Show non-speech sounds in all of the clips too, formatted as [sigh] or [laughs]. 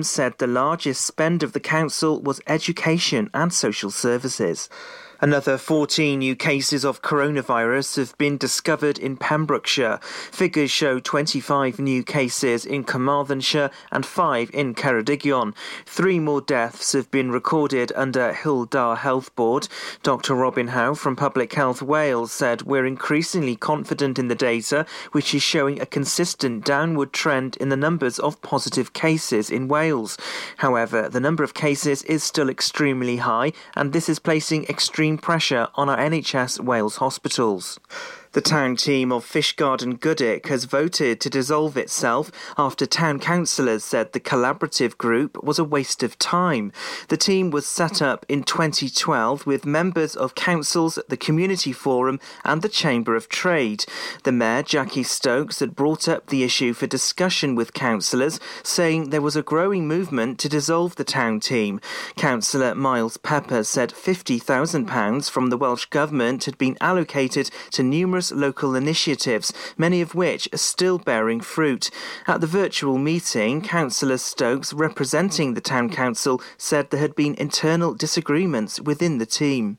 said the largest spend of the council was education and social services. Another 14 new cases of coronavirus have been discovered in Pembrokeshire. Figures show 25 new cases in Carmarthenshire and 5 in Ceredigion. Three more deaths have been recorded under Dda Health Board. Dr Robin Howe from Public Health Wales said we're increasingly confident in the data, which is showing a consistent downward trend in the numbers of positive cases in Wales. However, the number of cases is still extremely high, and this is placing extreme pressure on our NHS Wales hospitals. The town team of Fishguard and Goodwick has voted to dissolve itself after town councillors said the collaborative group was a waste of time. The team was set up in 2012 with members of councils, the Community Forum, and the Chamber of Trade. The Mayor, Jackie Stokes, had brought up the issue for discussion with councillors, saying there was a growing movement to dissolve the town team. Councillor Miles Pepper said £50,000 from the Welsh Government had been allocated to numerous local initiatives, many of which are still bearing fruit. At the virtual meeting, Councillor Stokes, representing the Town Council, said there had been internal disagreements within the team.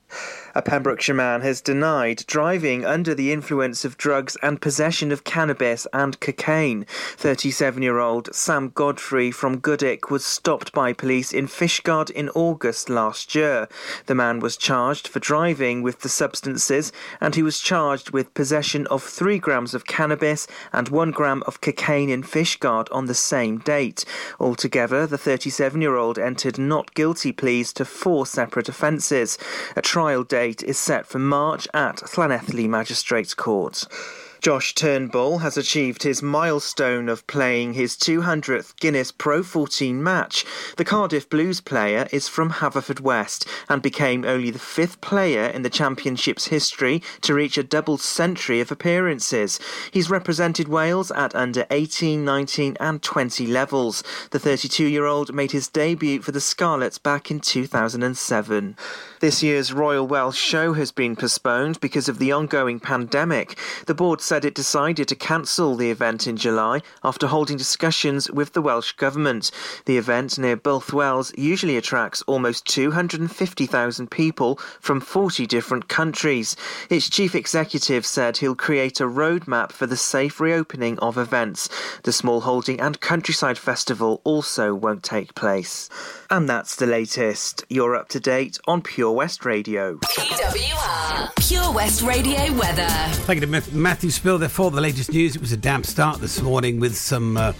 A Pembrokeshire man has denied driving under the influence of drugs and possession of cannabis and cocaine. 37 year old Sam Godfrey from Goodwick was stopped by police in Fishguard in August last year. The man was charged for driving with the substances and he was charged with possession of 3 grams of cannabis and 1 gram of cocaine in Fishguard on the same date. Altogether, the 37 year old entered not guilty pleas to four separate offences. A trial date date is set for March at Llanelli Magistrates Court. Josh Turnbull has achieved his milestone of playing his 200th Guinness Pro 14 match. The Cardiff Blues player is from Haverfordwest and became only the fifth player in the Championship's history to reach a double century of appearances. He's represented Wales at under 18, 19, and 20 levels. The 32 year old made his debut for the Scarlets back in 2007. This year's Royal Welsh Show has been postponed because of the ongoing pandemic. The board said it decided to cancel the event in July after holding discussions with the Welsh Government. The event near Builth Wells usually attracts almost 250,000 people from 40 different countries. Its chief executive said he'll create a roadmap for the safe reopening of events. The Small Holding and Countryside Festival also won't take place. And that's the latest. You're up to date on Pure West Radio. PWR. Pure West Radio weather. Thank you to Matthew Spill there for the latest news. It was a damp start this morning with some. Uh,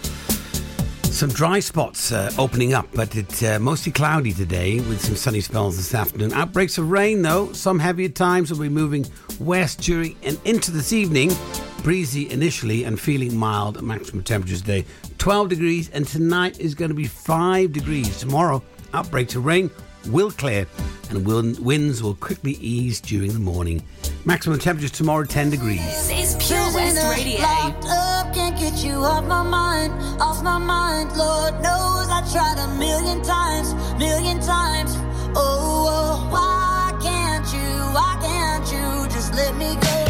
some dry spots uh, opening up, but it's uh, mostly cloudy today with some sunny spells this afternoon. Outbreaks of rain, though. Some heavier times will be moving west during and into this evening. Breezy initially and feeling mild. Maximum temperatures today 12 degrees, and tonight is going to be 5 degrees. Tomorrow, outbreaks of rain will clear and winds will quickly ease during the morning. Maximum temperatures tomorrow 10 degrees. This is Pure West Radio. Up, can't get you off my mind, off my mind. Lord knows I tried a million times, million times. Oh, oh why can't you, why can't you just let me go?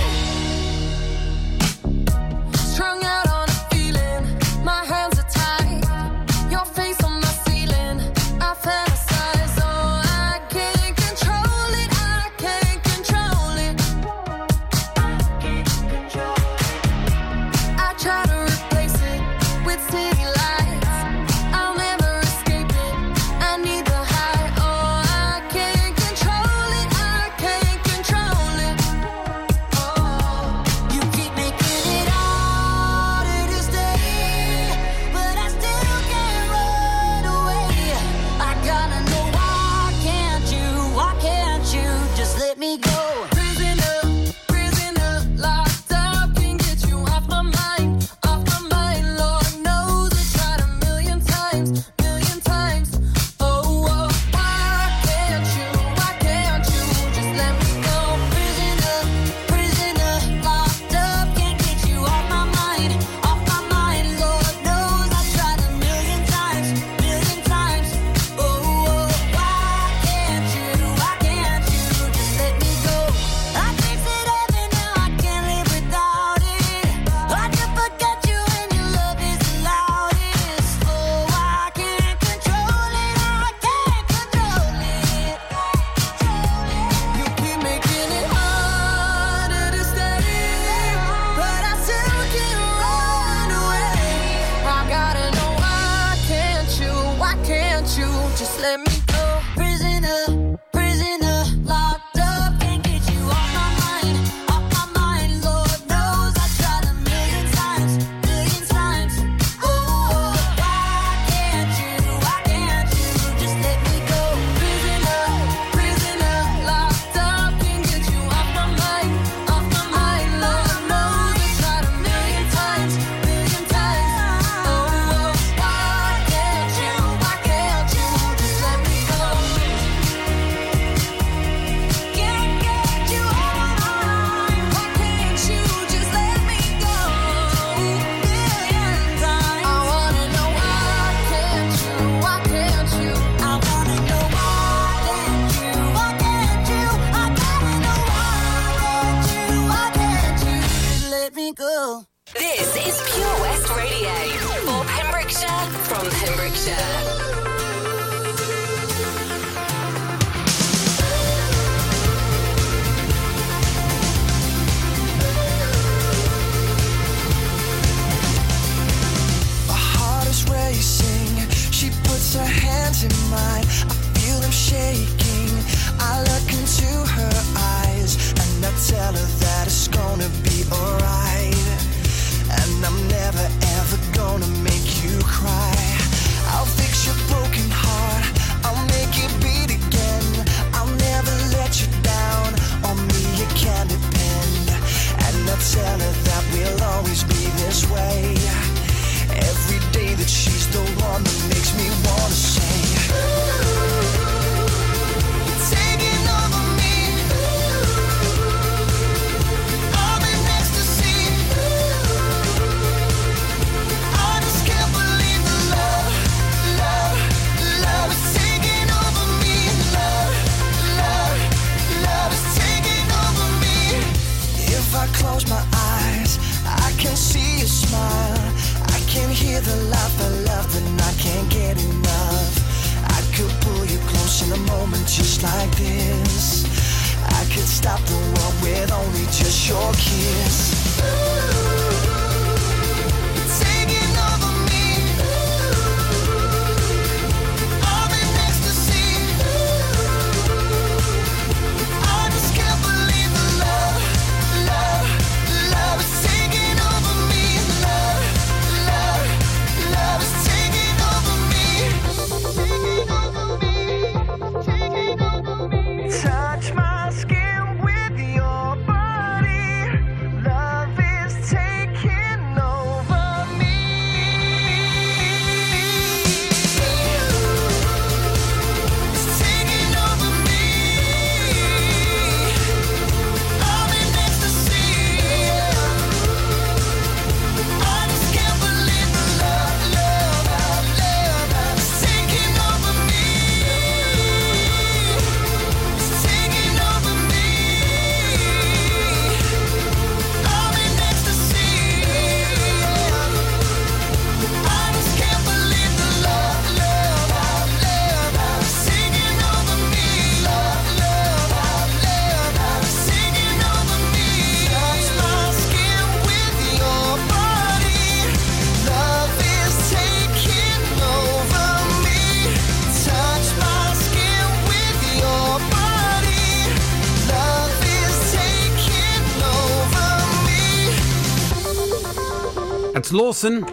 Lawson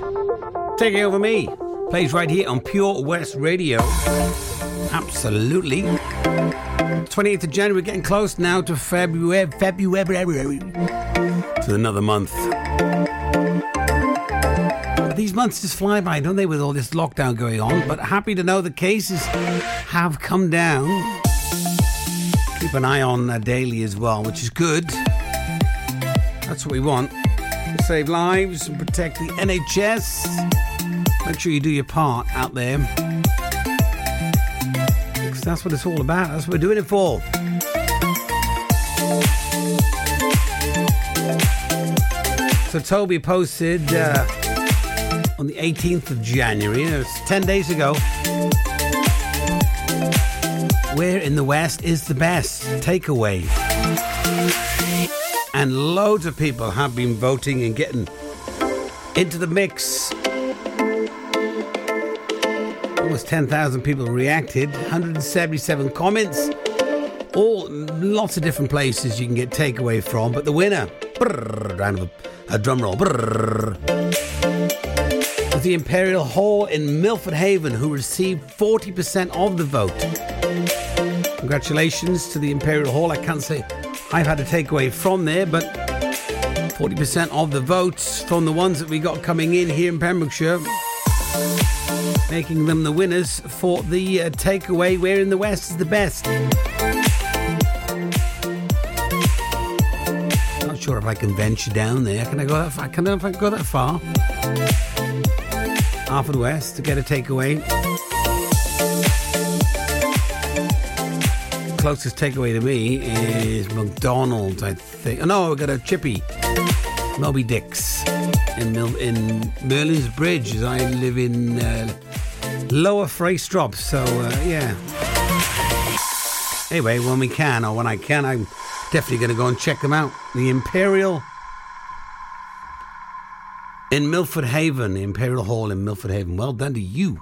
taking over me. Plays right here on Pure West Radio. Absolutely. 28th of January, getting close now to February. February. To another month. These months just fly by, don't they, with all this lockdown going on? But happy to know the cases have come down. Keep an eye on uh, daily as well, which is good. That's what we want save lives and protect the NHS. Make sure you do your part out there. Because that's what it's all about, that's what we're doing it for. So Toby posted uh, on the 18th of January, it was 10 days ago. Where in the West is the best? Takeaway and loads of people have been voting and getting into the mix. Almost 10,000 people reacted, 177 comments, all lots of different places you can get takeaway from. But the winner, brrr, round of a, a drum roll, brrr, was the Imperial Hall in Milford Haven, who received 40% of the vote. Congratulations to the Imperial Hall. I can't say I've had a takeaway from there, but 40% of the votes from the ones that we got coming in here in Pembrokeshire, making them the winners for the uh, takeaway. Where in the West is the best? Not sure if I can venture down there. Can I go that far? Can I, if I go that far? Half West to get a takeaway. Closest takeaway to me is McDonald's, I think. Oh, no, I got a chippy. Moby Dick's in, Mil- in Merlin's Bridge. as I live in uh, Lower Freystrop, so uh, yeah. Anyway, when we can, or when I can, I'm definitely going to go and check them out. The Imperial in Milford Haven, the Imperial Hall in Milford Haven. Well done to you.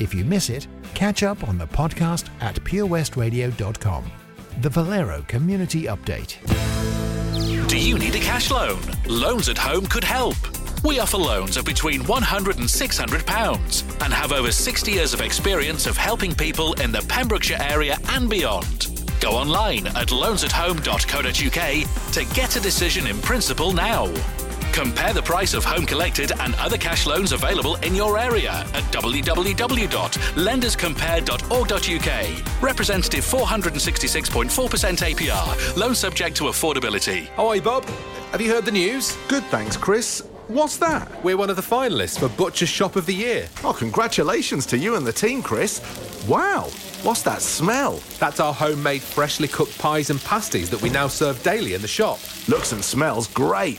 If you miss it, catch up on the podcast at purewestradio.com. The Valero Community Update. Do you need a cash loan? Loans at Home could help. We offer loans of between £100 and £600 and have over 60 years of experience of helping people in the Pembrokeshire area and beyond. Go online at loansathome.co.uk to get a decision in principle now. Compare the price of home collected and other cash loans available in your area at www.lenderscompare.org.uk. Representative 466.4% APR. Loan subject to affordability. Hi, Bob. Have you heard the news? Good, thanks, Chris. What's that? We're one of the finalists for Butcher's Shop of the Year. Oh, congratulations to you and the team, Chris. Wow, what's that smell? That's our homemade freshly cooked pies and pasties that we now serve daily in the shop. Looks and smells great.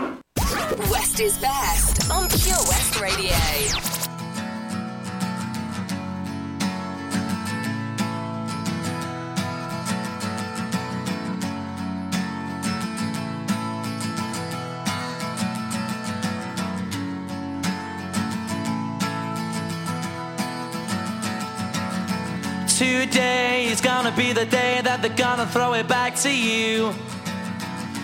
West is best on Pure West Radio. Today is gonna be the day that they're gonna throw it back to you.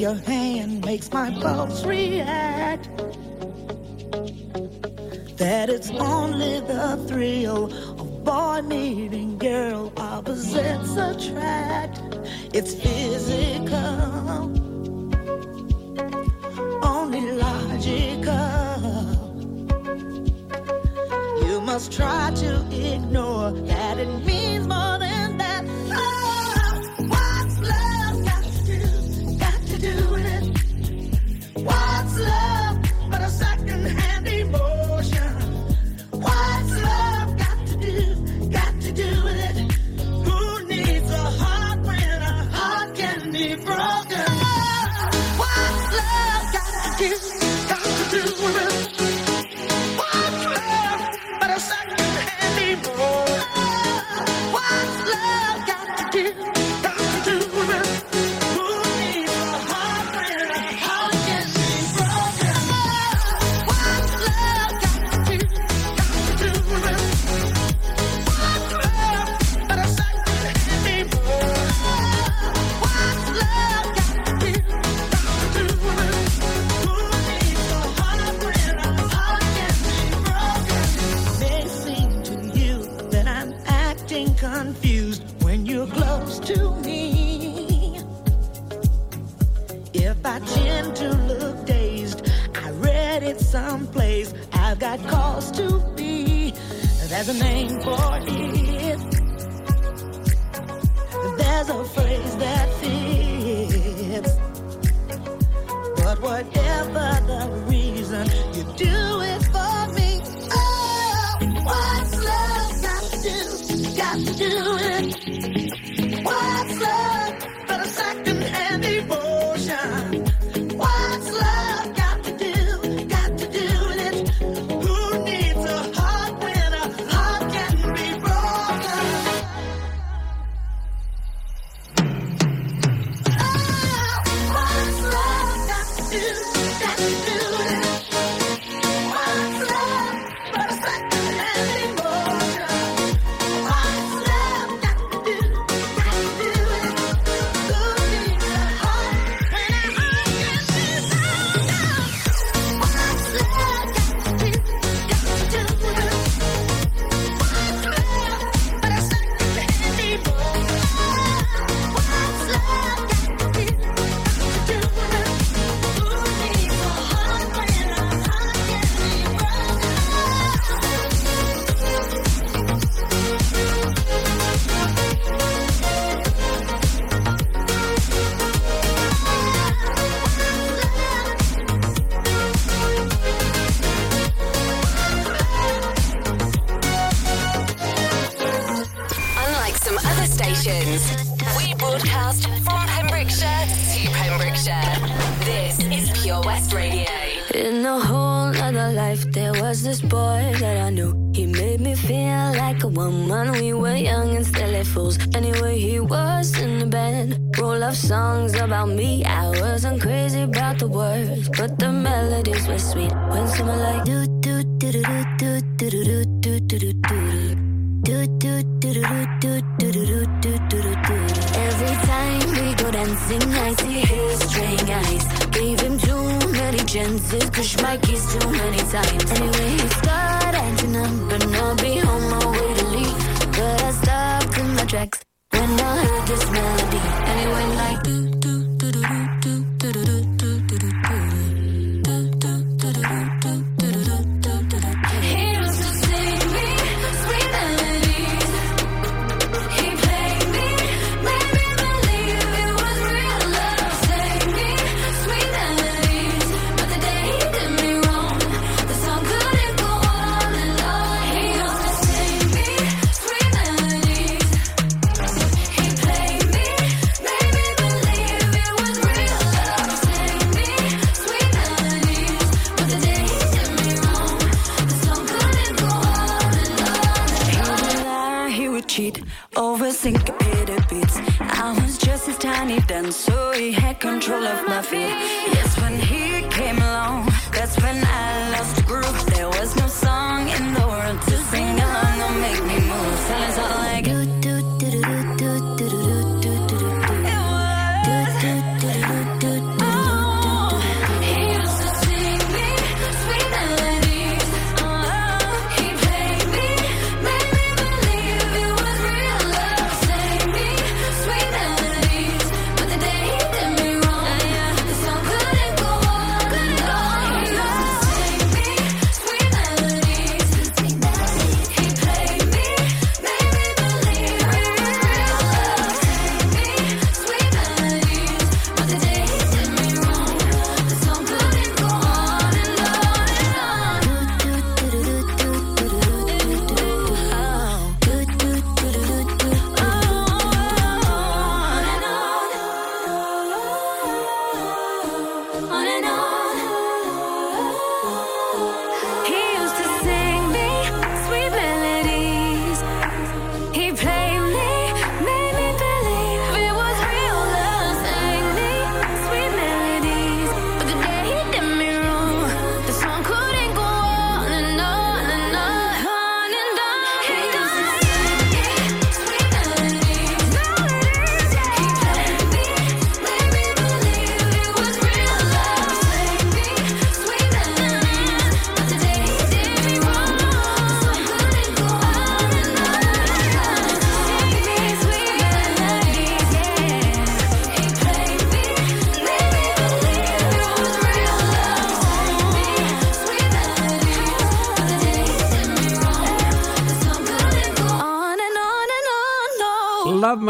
Your hand makes my pulse react.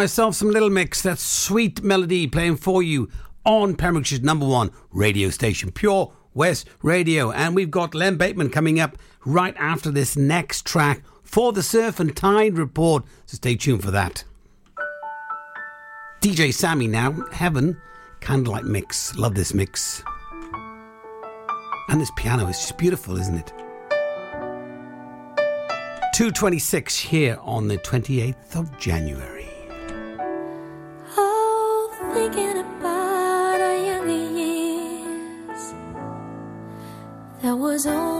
myself some Little Mix, that sweet melody playing for you on Pembrokeshire's number one radio station, Pure West Radio. And we've got Len Bateman coming up right after this next track for the Surf and Tide Report. So stay tuned for that. DJ Sammy now, Heaven, Candlelight Mix. Love this mix. And this piano is just beautiful, isn't it? 226 here on the 28th of January thinking about our younger years. That was all.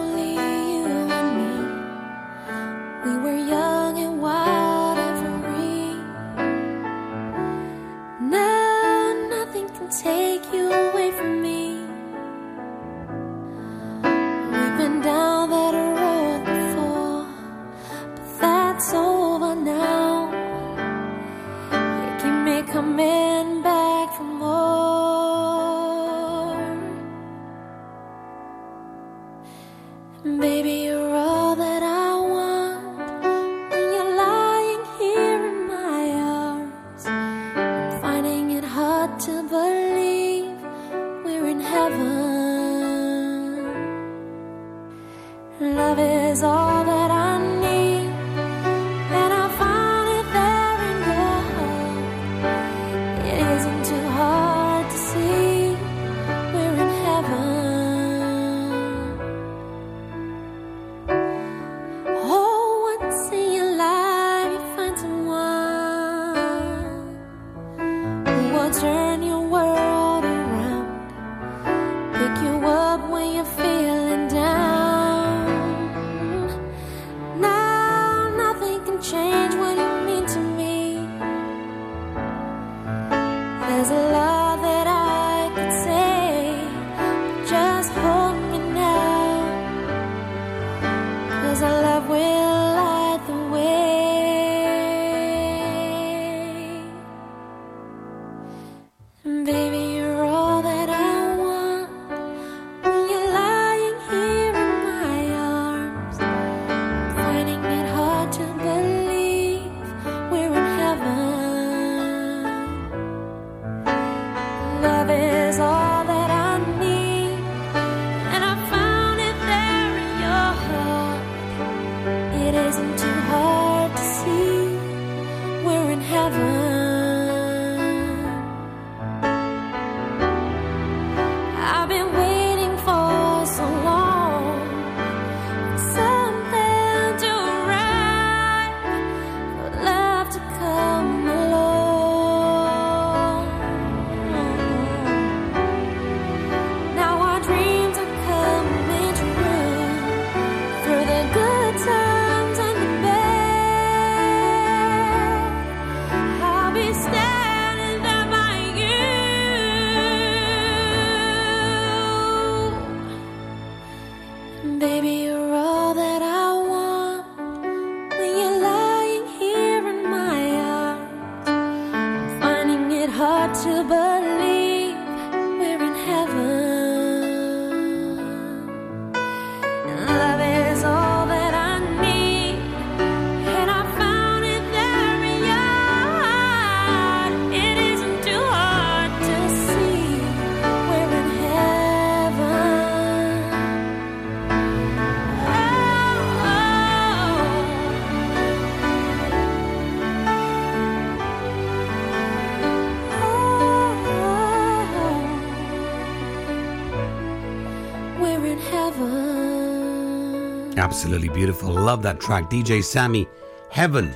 Absolutely beautiful. Love that track. DJ Sammy, Heaven.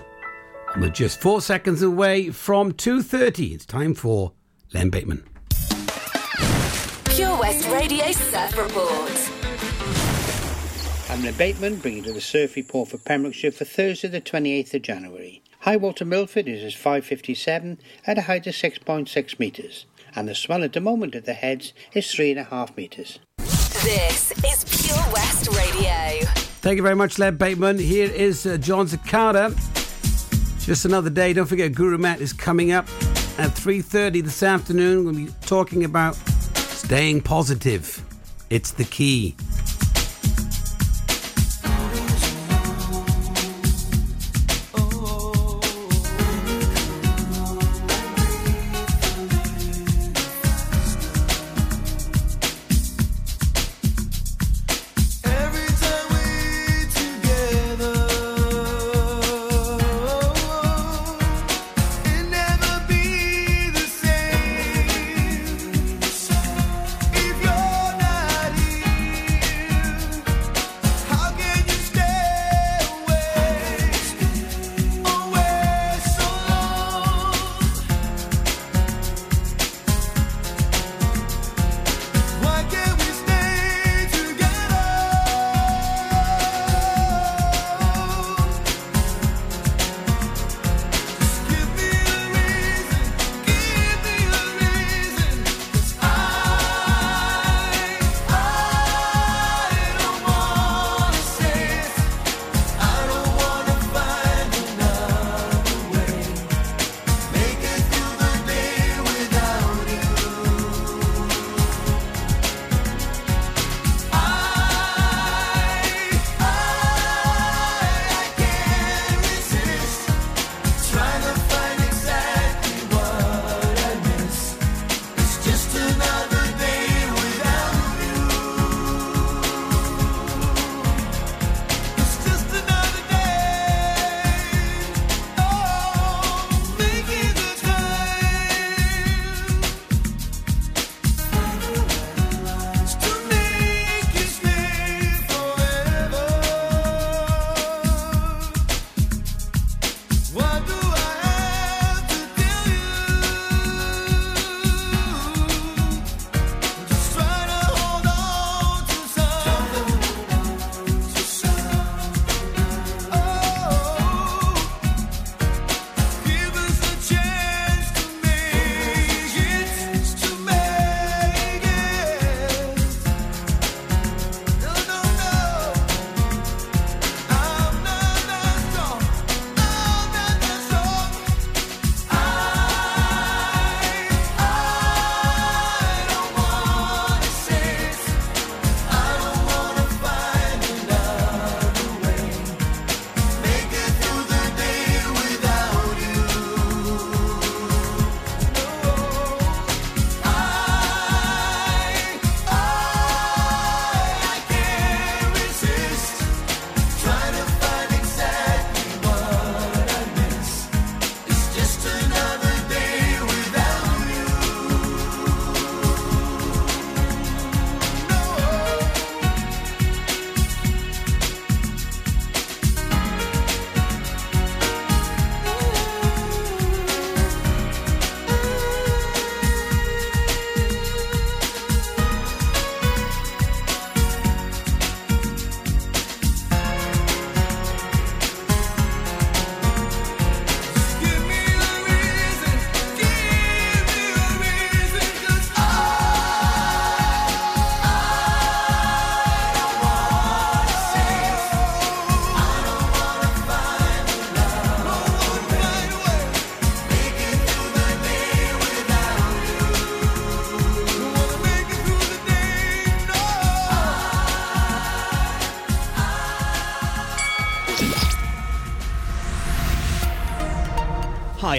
And we're just four seconds away from 2.30. It's time for Len Bateman. Pure West Radio Surf Report. I'm Len Bateman, bringing you the surf report for Pembrokeshire for Thursday, the 28th of January. High water Milford is at 5.57 at a height of 6.6 metres, and the swell at the moment at the heads is 3.5 metres. This is Pure West Radio. Thank you very much, Len Bateman. Here is uh, Jon Secada. Just another day. Don't forget, Guru Matt is coming up at 3.30 this afternoon. We'll be talking about staying positive. It's the key.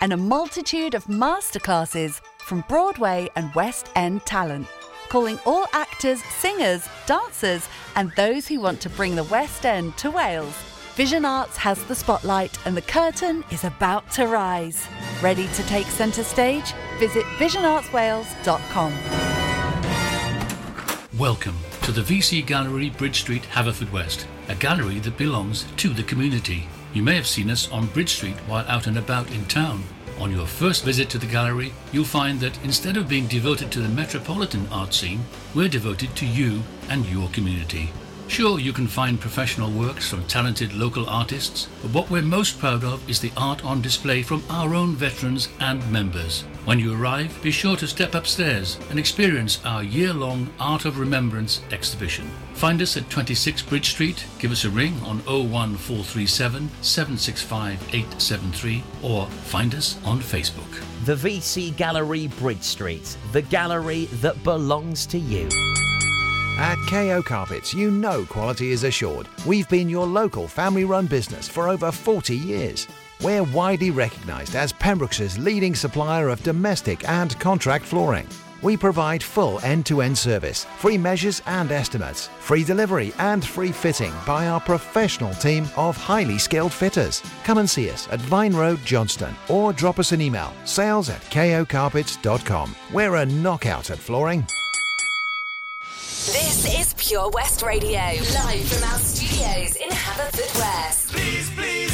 and a multitude of masterclasses from Broadway and West End talent. Calling all actors, singers, dancers, and those who want to bring the West End to Wales. Vision Arts has the spotlight and the curtain is about to rise. Ready to take centre stage? Visit visionartswales.com. Welcome to the VC Gallery, Bridge Street, Haverfordwest, a gallery that belongs to the community. You may have seen us on Bridge Street while out and about in town. On your first visit to the gallery, you'll find that instead of being devoted to the metropolitan art scene, we're devoted to you and your community. Sure, you can find professional works from talented local artists, but what we're most proud of is the art on display from our own veterans and members. When you arrive, be sure to step upstairs and experience our year long Art of Remembrance exhibition. Find us at 26 Bridge Street, give us a ring on 01437 765 873, or find us on Facebook. The VC Gallery, Bridge Street, the gallery that belongs to you. At KO Carpets, you know quality is assured. We've been your local family run business for over 40 years. We're widely recognised as Pembrokeshire's leading supplier of domestic and contract flooring. We provide full end to end service, free measures and estimates, free delivery and free fitting by our professional team of highly skilled fitters. Come and see us at Vine Road, Johnston, or drop us an email sales at kocarpets.com. We're a knockout at flooring. This is Pure West Radio, live from our studios in Haverfordwest. Please, please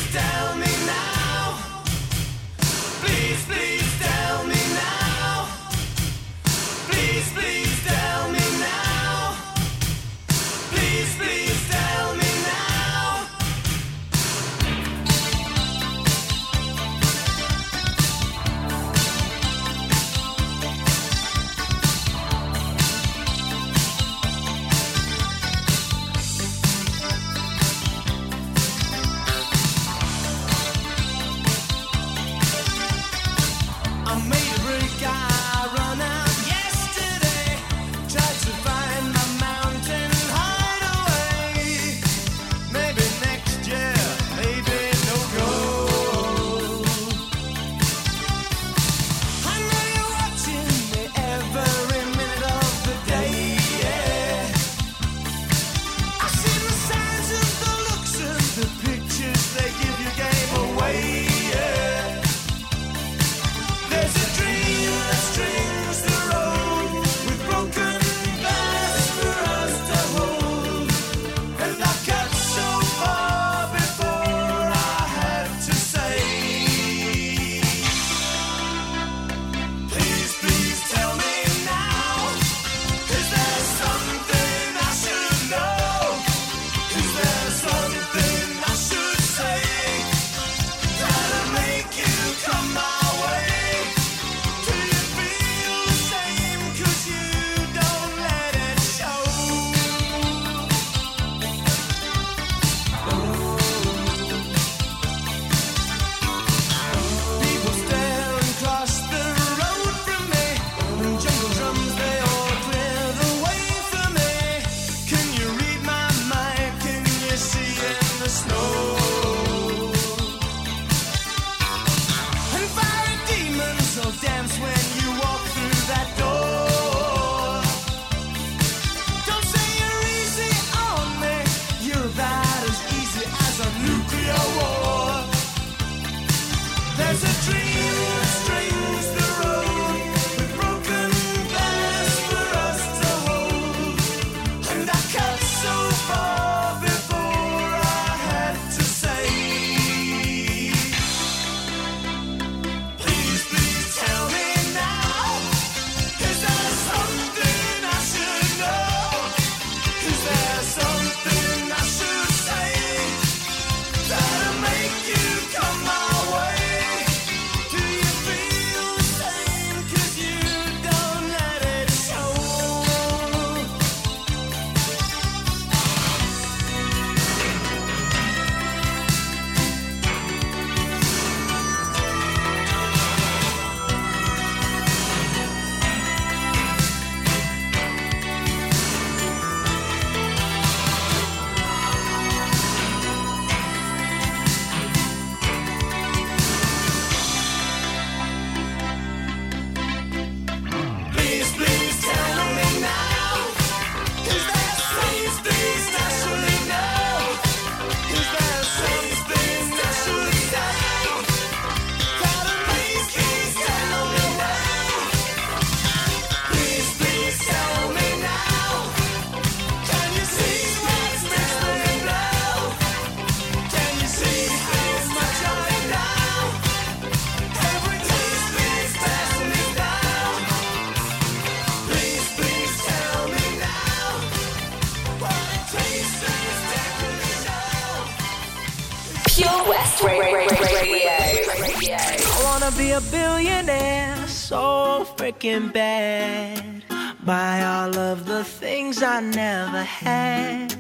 freaking bad. Buy all of the things I never had.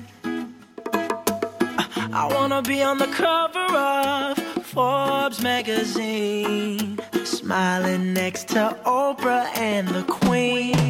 I wanna be on the cover of Forbes magazine, smiling next to Oprah and the Queen.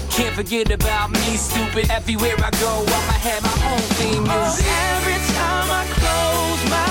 can't forget about me, stupid. Everywhere I go, I'ma have my own theme music. Oh, every time I close my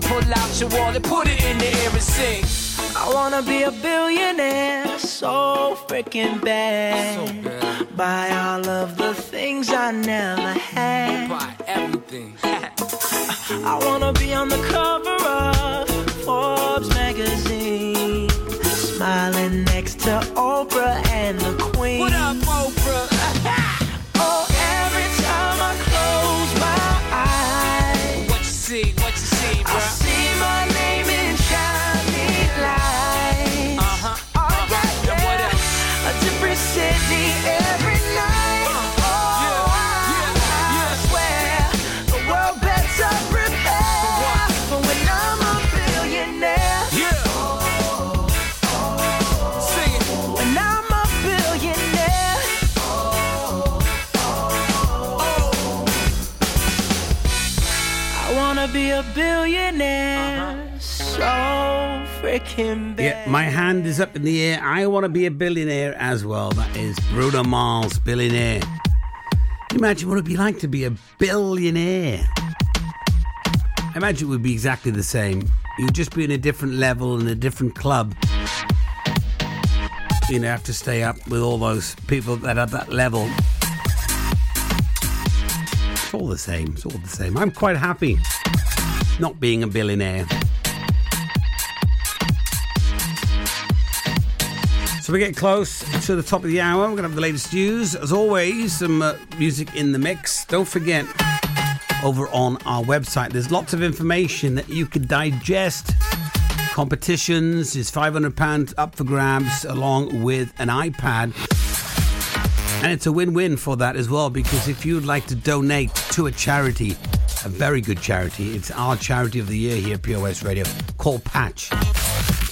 pull out your wallet, put it in the air and sing. I wanna be a billionaire so freaking bad. Buy all of the things I never had. Buy everything. [laughs] I wanna be on the cover of Forbes magazine, smiling next to Oprah a billionaire uh-huh. so freaking bad. Yeah, my hand is up in the air. I want to be a billionaire as well. That is Bruno Mars, billionaire. Imagine what it'd be like to be a billionaire? Imagine it would be exactly the same. You'd just be in a different level in a different club. You know, have to stay up with all those people that are at that level. It's all the same. It's all the same. I'm quite happy not being a billionaire. So we get close to the top of the hour. We're going to have the latest news. As always, some uh, music in the mix. Don't forget, over on our website, there's lots of information that you can digest. Competitions is £500 up for grabs, along with an iPad. And it's a win win for that as well, because if you'd like to donate to a charity, a very good charity, it's our charity of the year here at POS Radio, called Patch.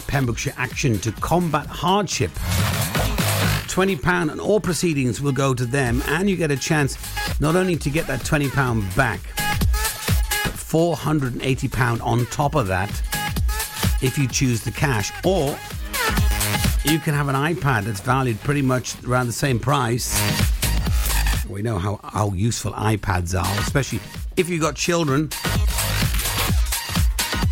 Pembrokeshire Action to Combat Hardship. £20 and all proceedings will go to them, and you get a chance not only to get that £20 back, but £480 on top of that if you choose the cash, or you can have an iPad that's valued pretty much around the same price. We know how, how useful iPads are, especially if you've got children.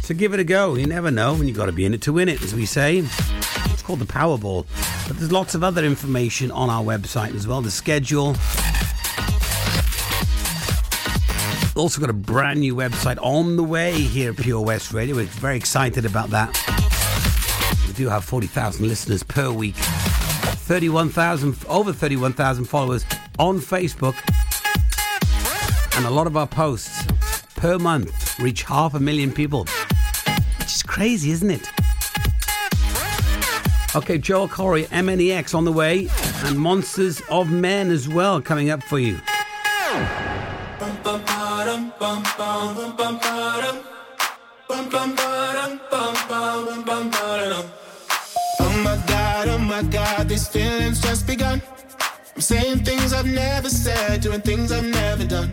So give it a go. You never know, and you've got to be in it to win it, as we say. It's called the Powerball. But there's lots of other information on our website as well. The schedule. Also got a brand new website on the way here at Pure West Radio. We're very excited about that. We do have 40,000 listeners per week. 31,000, over 31,000 followers on Facebook. And a lot of our posts per month reach half a million people. which is crazy, isn't it? Okay, Joel Corry, MNEK on the way, and Monsters and Men as well coming up for you. Oh my god, oh my god, these feelings just begun. I'm saying things I've never said, doing things I've never done.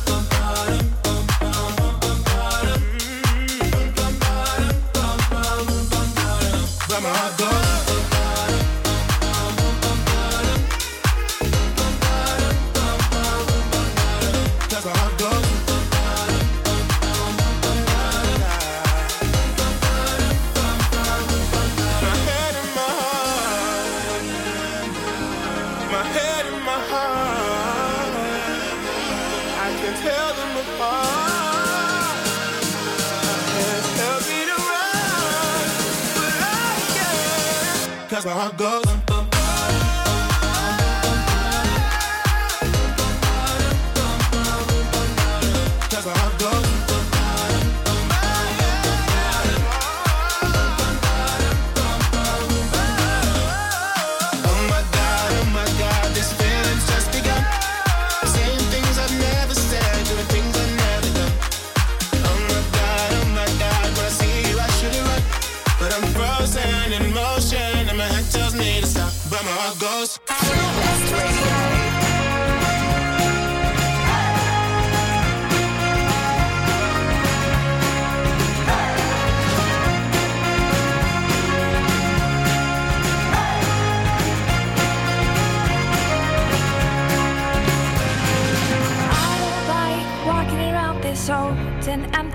Can't. Cause my goes.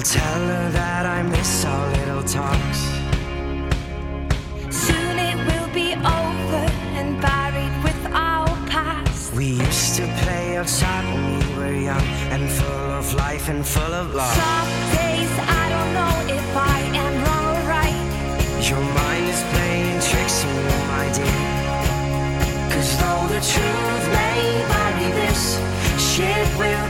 Well, tell her that I miss our little talks. Soon it will be over and buried with our past. We used to play outside when we were young and full of life and full of love. Some days I don't know if I am wrong or right. Your mind is playing tricks on you, my dear. Cause though the truth may vary, this ship will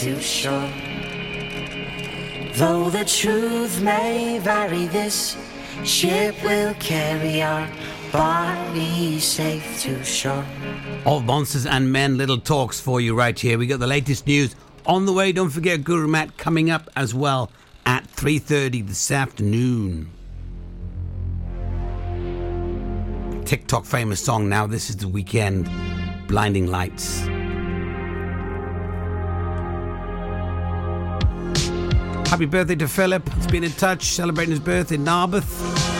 too sure. Though the truth may vary, this ship will carry our body safe to shore. Of monsters and men, little talks for you right here. We got the latest news on the way. Don't forget Guru Mat coming up as well at 3:30 this afternoon. TikTok famous song now. This is The Weeknd. Blinding lights. Happy birthday to Philip. It's been in touch, celebrating his birthday in Narberth.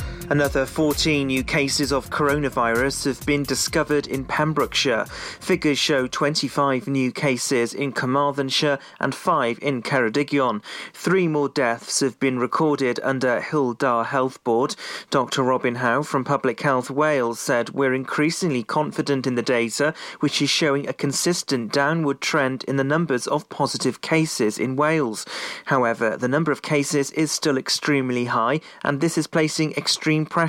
Another 14 new cases of coronavirus have been discovered in Pembrokeshire. Figures show 25 new cases in Carmarthenshire and 5 in Ceredigion. Three more deaths have been recorded under Hywel Dda Health Board. Dr Robin Howe from Public Health Wales said we're increasingly confident in the data, which is showing a consistent downward trend in the numbers of positive cases in Wales. However, the number of cases is still extremely high, and this is placing extreme pressure.